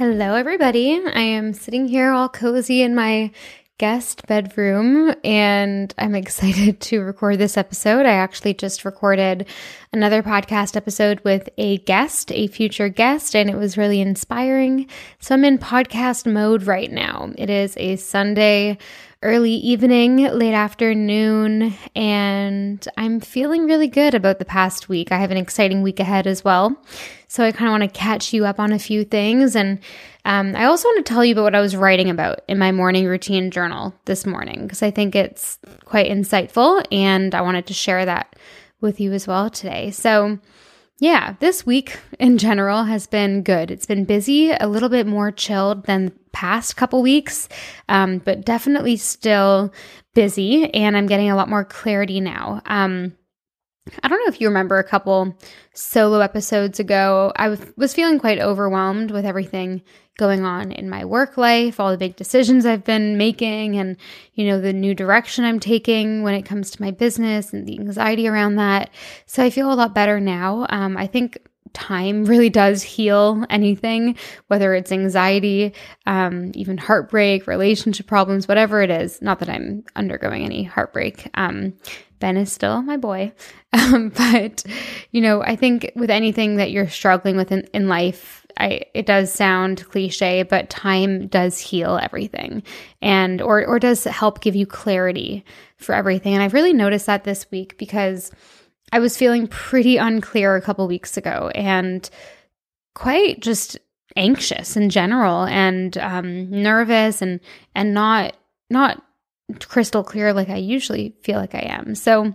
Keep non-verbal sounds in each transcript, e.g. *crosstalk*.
Hello, everybody. I am sitting here all cozy in my guest bedroom and I'm *laughs* excited to record this episode. I actually just recorded another podcast episode with a guest, a future guest, and it was really inspiring. So I'm in podcast mode right now. It is a Sunday early evening, late afternoon, and I'm feeling really good about the past week. I have an exciting week ahead as well. So I kind of want to catch you up on a few things. And um, I also want to tell you about what I was writing about in my morning routine journal this morning, because I think it's quite insightful and I wanted to share that with you as well today. So, yeah, this week in general has been good. It's been busy, a little bit more chilled than past couple weeks, um, but definitely still busy. And I'm getting a lot more clarity now. Um, I don't know if you remember a couple solo episodes ago. I was feeling quite overwhelmed with everything going on in my work life, all the big decisions I've been making, and, you know, the new direction I'm taking when it comes to my business and the anxiety around that. So I feel a lot better now. Um, I think time *laughs* really does heal anything, whether it's anxiety, um, even heartbreak, relationship problems, whatever it is. Not that I'm undergoing any heartbreak. Um, Ben is still my boy. *laughs* Um, but, you know, I think with anything that you're struggling with in, in life, I, it does sound cliche, but time does heal everything and, or, or does help give you clarity for everything. And I've really noticed that this week because I was feeling pretty unclear a couple weeks ago and quite just anxious in general and um, nervous and, and not, not crystal clear like I usually feel like I am. So,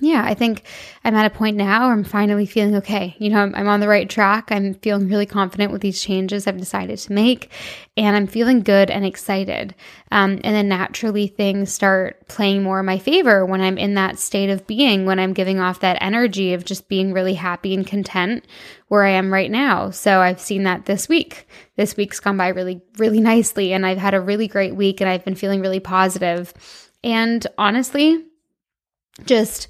yeah, I think I'm at a point now I'm finally feeling okay. You know, I'm, I'm, on the right track. I'm feeling really confident with these changes I've decided to make, and I'm feeling good and excited. Um, and then naturally, things start playing more in my favor when I'm in that state of being, when I'm giving off that energy of just being really happy and content where I am right now. So I've seen that this week. This week's gone by really, really nicely, and I've had a really great week, and I've been feeling really positive. And honestly, just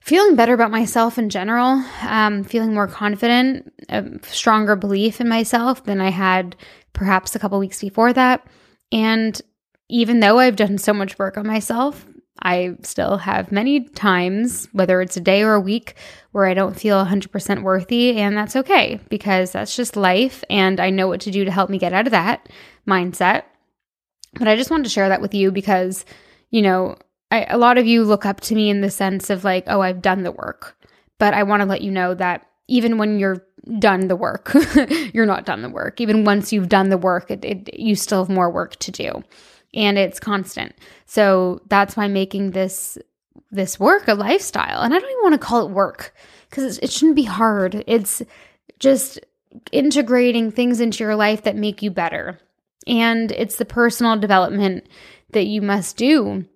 feeling better about myself in general, um, feeling more confident, a stronger belief in myself than I had perhaps a couple weeks before that. And even though I've done so much work on myself, I still have many times, whether it's a day or a week, where I don't feel 100% worthy. And that's okay because that's just life. And I know what to do to help me get out of that mindset. But I just wanted to share that with you because, you know, I, a lot of you look up to me in the sense of like, oh, I've done the work. But I want to let you know that even when you're done the work, *laughs* you're not done the work. Even once you've done the work, it, it, you still have more work to do. And it's constant. So that's why making this this work a lifestyle. And I don't even want to call it work because it shouldn't be hard. It's just integrating things into your life that make you better. And it's the personal development that you must do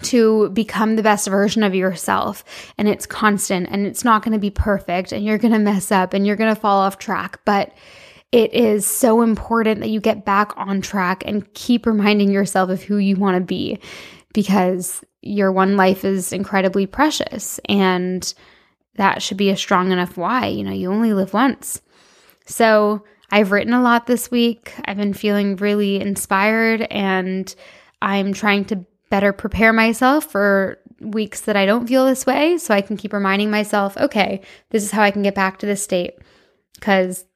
to become the best version of yourself. And it's constant and it's not going to be perfect and you're going to mess up and you're going to fall off track. But it is so important that you get back on track and keep reminding yourself of who you want to be because your one life is incredibly precious and that should be a strong enough why. You know, you only live once. So I've written a lot this week. I've been feeling really inspired and I'm trying to better prepare myself for weeks that I don't feel this way so I can keep reminding myself, okay, this is how I can get back to this state because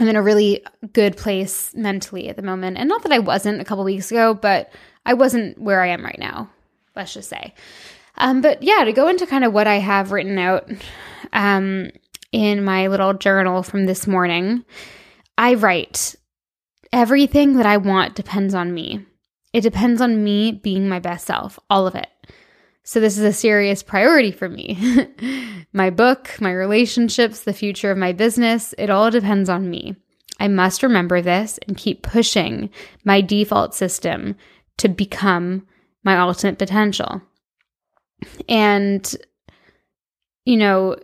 I'm in a really good place mentally at the moment. And not that I wasn't a couple weeks ago, but I wasn't where I am right now, let's just say. Um, but yeah, to go into kind of what I have written out um, in my little journal from this morning, I write everything that I want depends on me. It depends on me being my best self, all of it. So, this is a serious priority for me. *laughs* my book, my relationships, the future of my business, it all depends on me. I must remember this and keep pushing my default system to become my ultimate potential. And you know,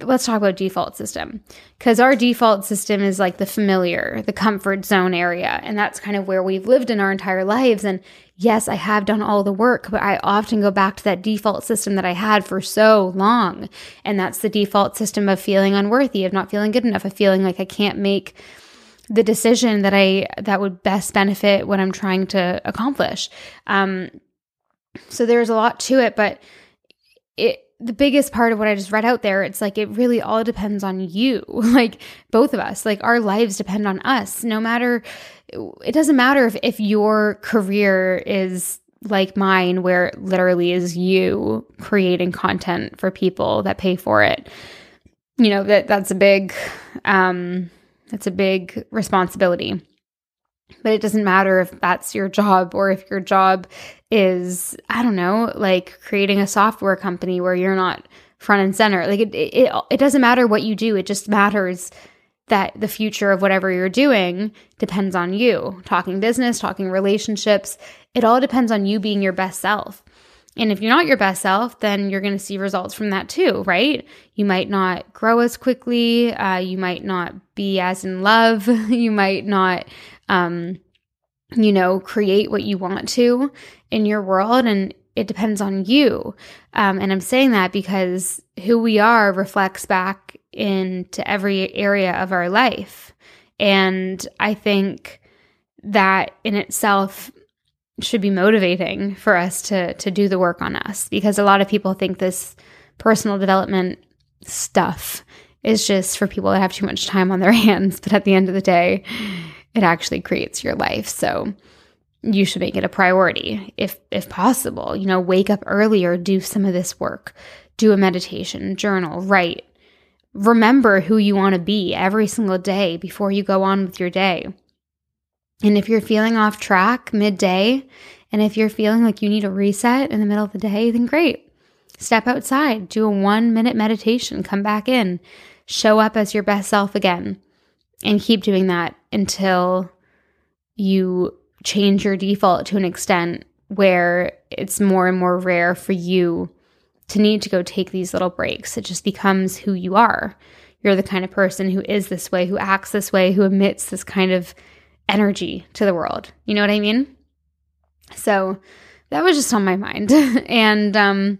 let's talk about default system because our default system is like the familiar, the comfort zone area. And that's kind of where we've lived in our entire lives. And yes, I have done all the work, but I often go back to that default system that I had for so long. And that's the default system of feeling unworthy, of not feeling good enough, of feeling like I can't make the decision that I that would best benefit what I'm trying to accomplish. Um, so there's a lot to it, but it the biggest part of what I just read out there, it's like it really all depends on you, *laughs* like both of us. Like our lives depend on us. No matter, it doesn't matter if, if your career is like mine, where it literally is you creating content for people that pay for it. You know, that that's a big, um, that's a big responsibility. But it doesn't matter if that's your job or if your job is, I don't know, like creating a software company where you're not front and center. Like it, it, it doesn't matter what you do. It just matters that the future of whatever you're doing depends on you. Talking business, talking relationships, it all depends on you being your best self. And if you're not your best self, then you're going to see results from that too, right? You might not grow as quickly. Uh, you might not be as in love. *laughs* you might not, um, you know, create what you want to in your world. And it depends on you. Um, and I'm saying that because who we are reflects back into every area of our life. And I think that in itself should be motivating for us to to do the work on us because a lot of people think this personal development stuff is just for people that have too much time on their *laughs* hands but at the end of the day it actually creates your life. So you should make it a priority. If if possible you know wake up earlier do some of this work do a meditation journal write. Remember who you want to be every single day before you go on with your day. And if you're feeling off track midday, and if you're feeling like you need a reset in the middle of the day, then great. Step outside, do a one minute meditation, come back in, show up as your best self again, and keep doing that until you change your default to an extent where it's more and more rare for you to need to go take these little breaks. It just becomes who you are. You're the kind of person who is this way, who acts this way, who emits this kind of energy to the world. You know what I mean? So that was just on my mind. *laughs* and um,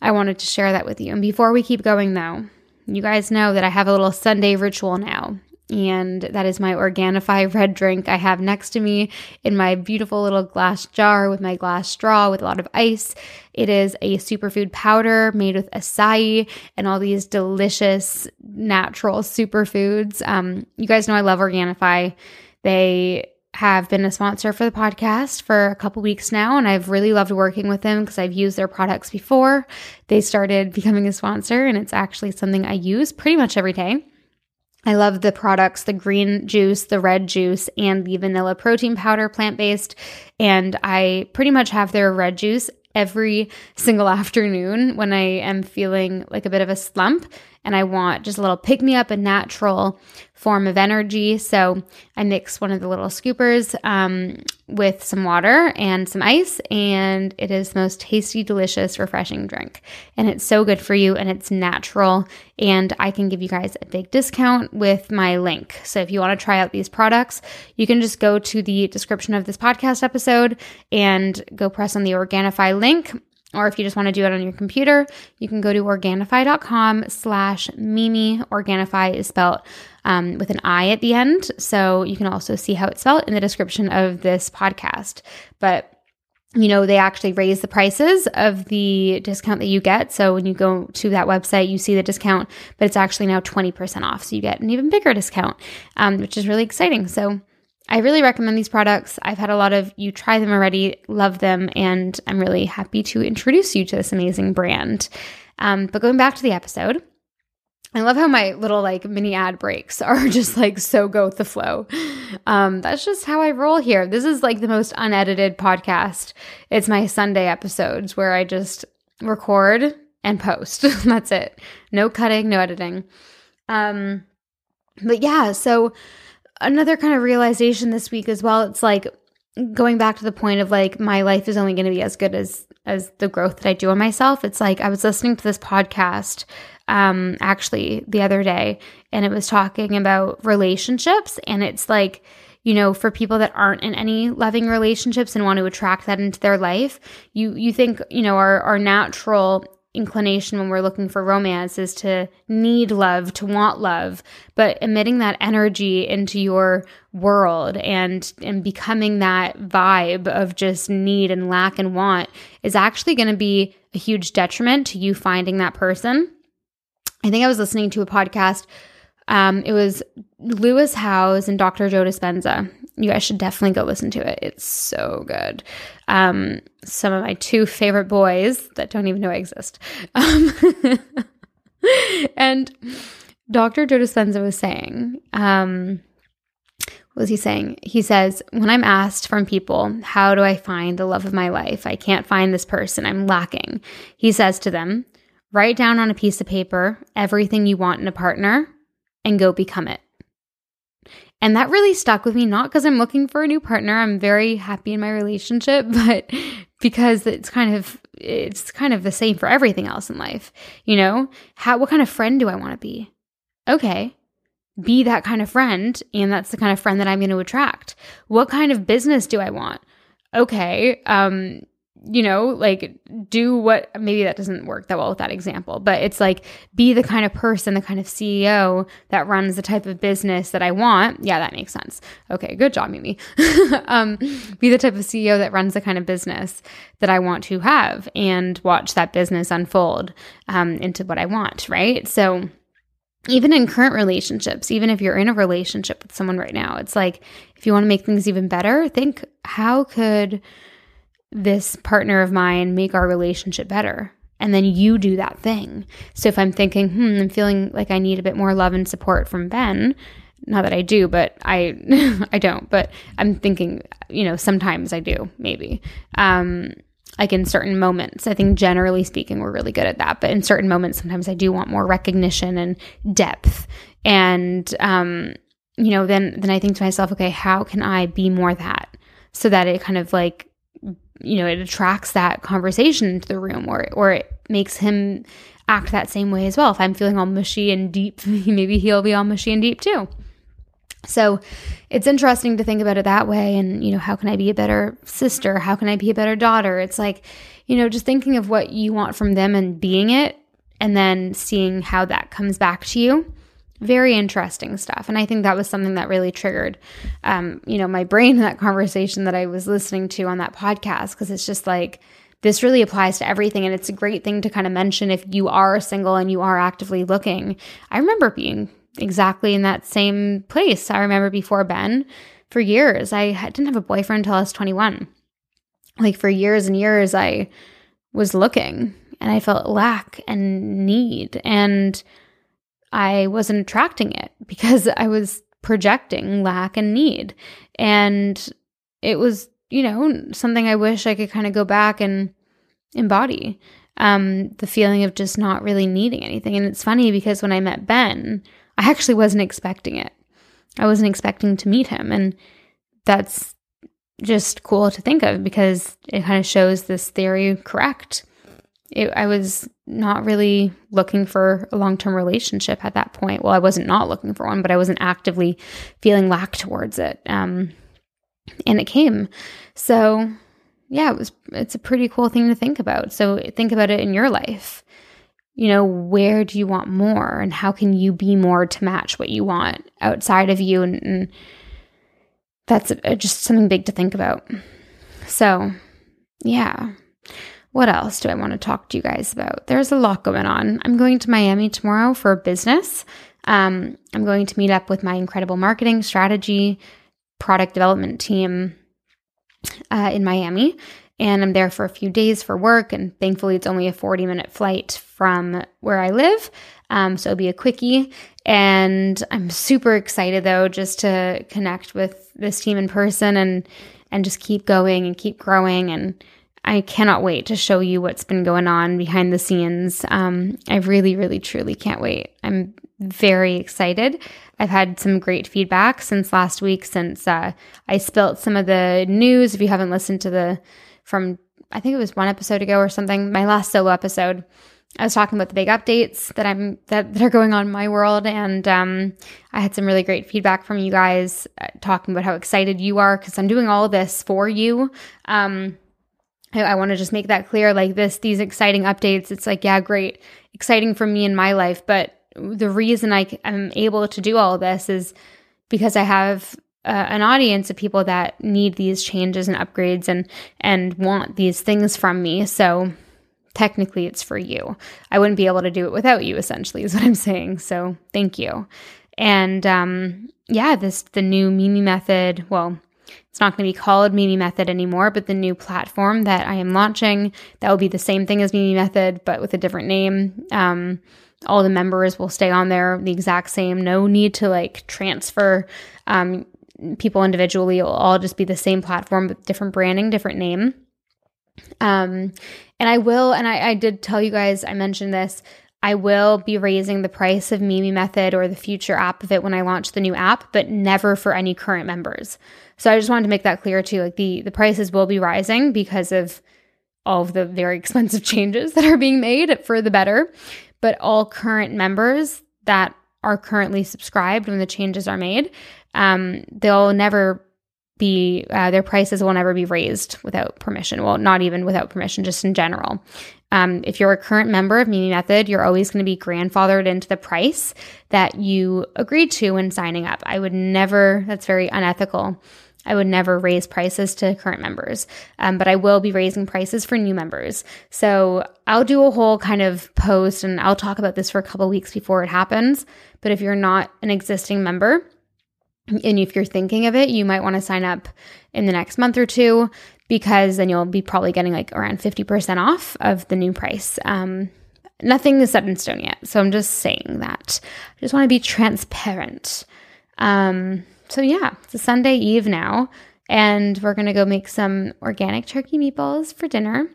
I wanted to share that with you. And before we keep going, though, you guys know that I have a little Sunday ritual now. And that is my Organifi red drink I have next to me in my beautiful little glass jar with my glass straw with a lot of ice. It is a superfood powder made with acai and all these delicious natural superfoods. Um, you guys know I love Organifi. They have been a sponsor for the podcast for a couple weeks now, and I've really loved working with them because I've used their products before. They started becoming a sponsor, and it's actually something I use pretty much every day. I love the products, the green juice, the red juice, and the vanilla protein powder, plant based. And I pretty much have their red juice every single *laughs* afternoon when I am feeling like a bit of a slump and I want just a little pick me up, a natural form of energy. So I mix one of the little scoopers um, with some water and some ice, and it is the most tasty, delicious, refreshing drink. And it's so good for you and it's natural. And I can give you guys a big discount with my link. So if you want to try out these products, you can just go to the description of this podcast episode and go press on the Organifi link or if you just want to do it on your computer, you can go to Organifi.com slash Mimi. Organifi is spelled um, with an I at the end. So you can also see how it's spelled in the description of this podcast. But you know, they actually raise the prices of the discount that you get. So when you go to that website, you see the discount, but it's actually now 20% off. So you get an even bigger discount, um, which is really exciting. So I really recommend these products. I've had a lot of you try them already, love them, and I'm really happy to introduce you to this amazing brand. Um, but going back to the episode, I love how my little like mini ad breaks *laughs* are just like so go with the flow. Um, that's just how I roll here. This is like the most unedited podcast. It's my Sunday episodes where I just record and post. *laughs* that's it. No cutting, no editing. Um, but yeah, so another kind of realization this week as well. It's like going back to the point of like my life is only going to be as good as as the growth that I do on myself. It's like I was listening to this podcast um actually the other day and it was talking about relationships and it's like you know for people that aren't in any loving relationships and want to attract that into their life you you think you know our our natural inclination when we're looking for romance is to need love, to want love, but emitting that energy into your world and and becoming that vibe of just need and lack and want is actually going to be a huge detriment to you finding that person. I think I was listening to a podcast um, it was Lewis Howes and Dr. Joe Dispenza. You guys should definitely go listen to it. It's so good. Um, some of my two favorite boys that don't even know I exist. Um, *laughs* and Dr. Joe Dispenza was saying, um, what was he saying? He says, When I'm asked from people, how do I find the love of my life? I can't find this person. I'm lacking. He says to them, Write down on a piece of paper everything you want in a partner and go become it. And that really stuck with me, not because I'm looking for a new partner. I'm very happy in my relationship, *laughs* but because it's kind of it's kind of the same for everything else in life. You know, how what kind of friend do I want to be? Okay. Be that kind of friend, and that's the kind of friend that I'm going to attract. What kind of business do I want? Okay, um, you know, like do what maybe that doesn't work that well with that example, but it's like be the kind of person, the kind of CEO that runs the type of business that I want. Yeah, that makes sense. Okay, good job, Mimi. *laughs* um, be the type of CEO that runs the kind of business that I want to have and watch that business unfold um, into what I want, right? So, even in current relationships, even if you're in a relationship with someone right now, it's like if you want to make things even better, think how could this partner of mine make our relationship better? And then you do that thing. So if I'm thinking, hmm, I'm feeling like I need a bit more love and support from Ben, not that I do, but I *laughs* I don't, but I'm thinking, you know, sometimes I do, maybe. Um like in certain moments. I think generally speaking, we're really good at that. But in certain moments, sometimes I do want more recognition and depth. And um, you know, then then I think to myself, okay, how can I be more that? So that it kind of like you know, it attracts that conversation into the room or or it makes him act that same way as well. If I'm feeling all mushy and deep, *laughs* maybe he'll be all mushy and deep too. So it's interesting to think about it that way. And, you know, how can I be a better sister? How can I be a better daughter? It's like, you know, just thinking of what you want from them and being it, and then seeing how that comes back to you very interesting stuff. And i think that was something that really triggered um, you know my brain in *laughs* that conversation that i was listening to on that podcast because it's just like this really applies to everything. And it's a great thing to kind of mention if you are single and you are actively looking. I remember being exactly in that same place. I remember before ben for years. I didn't have a boyfriend until i was 21 like for years and years i was looking and i felt lack and need. And I wasn't attracting it because I was projecting lack and need. And it was, you know, something I wish I could kind of go back and embody um, the feeling of just not really needing anything. And it's funny because when I met Ben, I actually wasn't expecting it. I wasn't expecting to meet him. And that's just cool to think of because it kind of shows this theory correct it, I was not really looking for a long term relationship at that point. Well, I wasn't not looking for one, but I wasn't actively feeling lack towards it. Um, and it came. So, yeah, it was. It's a pretty cool thing to think about. So think about it in your life. You know, where do you want more, and how can you be more to match what you want outside of you? And, and that's a, just something big to think about. So, yeah. What else do I want to talk to you guys about? There's a lot going on. I'm going to Miami tomorrow for business. Um, I'm going to meet up with my incredible marketing strategy product development team uh, in Miami. And I'm there for a few days for work. And thankfully, it's only a 40 minute flight from where I live. Um, so it'll be a quickie. And I'm super excited though, just to connect with this team in person and and just keep going and keep growing and I cannot wait to show you what's been going on behind the scenes. Um, I really, really, truly can't wait. I'm very excited. I've had some great feedback since last week, since uh, I spilt some of the news. If you haven't listened to the from, I think it was one episode ago or something, my last solo episode. I was talking about the big updates that I'm that, that are going on in my world, and um, I had some really great feedback from you guys uh, talking about how excited you are because I'm doing all this for you. Um, I, I want to just make that clear. Like this, these exciting updates. It's like, yeah, great, exciting for me in my life. But the reason I am able to do all this is because I have uh, an audience of people that need these changes and upgrades and and want these things from me. So technically, it's for you. I wouldn't be able to do it without you. Essentially, is what I'm saying. So thank you. And um, yeah, this the new Mimi method. Well it's not going to be called Mimi Method anymore, but the new platform that I am launching that will be the same thing as Mimi Method, but with a different name. Um, all the members will stay on there the exact same. No need to like transfer um, people individually. It'll all just be the same platform, but different branding, different name. Um, and I will, and I, I did tell you guys, I mentioned this. I will be raising the price of Mimi Method or the future app of it when I launch the new app, but never for any current members. So I just wanted to make that clear too. Like the the prices will be rising because of all of the very *laughs* expensive changes that are being made for the better. But all current members that are currently subscribed when the changes are made, um, they'll never be uh, their prices will never be raised without permission. Well, not even without permission, just in general. Um, if you're a current member of Mimi Method, you're always going to be grandfathered into the price that you agreed to when signing up. I would never, that's very unethical. I would never raise prices to current members, um, but I will be raising prices for new members. So I'll do a whole kind of post and I'll talk about this for a couple weeks before it happens. But if you're not an existing member, and if you're thinking of it, you might want to sign up in the next month or two because then you'll be probably getting like around 50% off of the new price. Um, nothing is set in stone yet. So I'm just saying that. I just want to be transparent. Um, so yeah, it's a Sunday Eve now, and we're going to go make some organic turkey meatballs for dinner.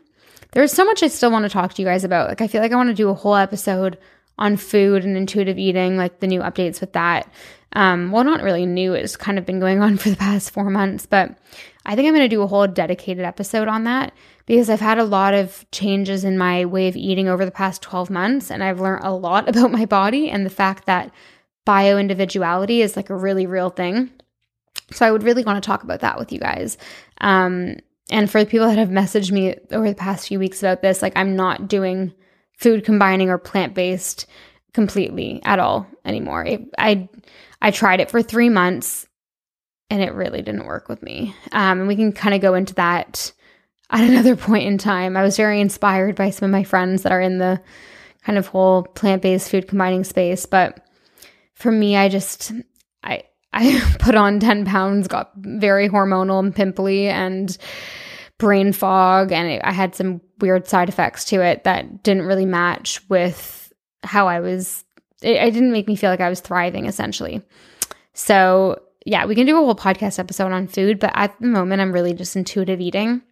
There's so much I still want to talk to you guys about. Like, I feel like I want to do a whole episode on food and intuitive eating, like the new updates with that. Um, well, not really new. It's kind of been going on *laughs* for the past four months, but I think I'm going to do a whole dedicated episode on that because I've had a lot of changes in my way of eating over the past 12 months, and I've learned a lot *laughs* about my body and the fact that bio individuality is like a really real thing. So I would really want to talk about that with you guys. Um, and for the people that have messaged me over the past few weeks about this, like I'm not doing food combining or plant based completely at all anymore. It, I I tried it for three months and it really didn't work with me. Um, and we can kind of go into that at *laughs* another point in time. I was very inspired by some of my friends that are in the kind of whole plant based food combining space, but for me, I just I *laughs* I put on 10 pounds, got very hormonal and pimply and brain fog and it, I had some weird side effects to it that didn't really match with how I was it, it didn't make me feel like I was thriving essentially. So, yeah, we can do a whole podcast episode on food, but at the moment I'm really just intuitive eating.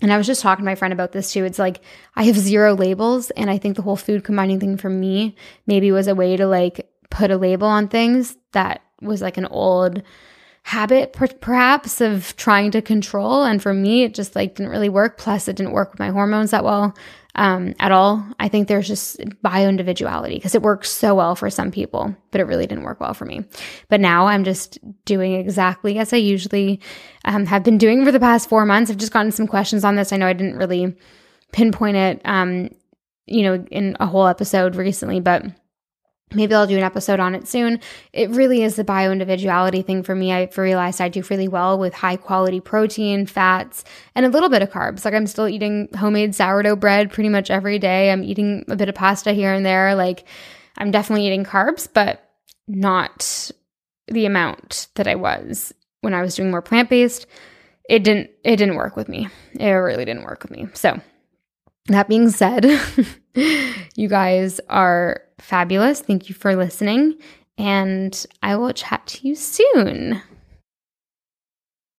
And I was just talking to my friend about this too. It's like I have zero labels and I think the whole food combining thing for me maybe was a way to like put a label on things that was like an old habit per- perhaps of trying to control. And for me it just like didn't really work. Plus it didn't work with my hormones that well um, at all. I think there's just bio individuality because it works so well for some people but it really didn't work well for me. But now i'm just doing exactly as i usually um, have been doing for the past four months. I've just gotten some questions on this. I know i didn't really pinpoint it um, you know in a whole episode recently but Maybe I'll do an episode on it soon. It really is the bio individuality thing for me. I've realized I do really well with high quality protein, fats, and a little bit of carbs. Like I'm still eating homemade sourdough bread pretty much every day. I'm eating a bit of pasta here and there. Like I'm definitely eating carbs, but not the amount that I was when I was doing more plant based. It didn't it didn't work with me. It really didn't work with me. So that being said, *laughs* you guys are fabulous. Thank you for listening, and I will chat to you soon.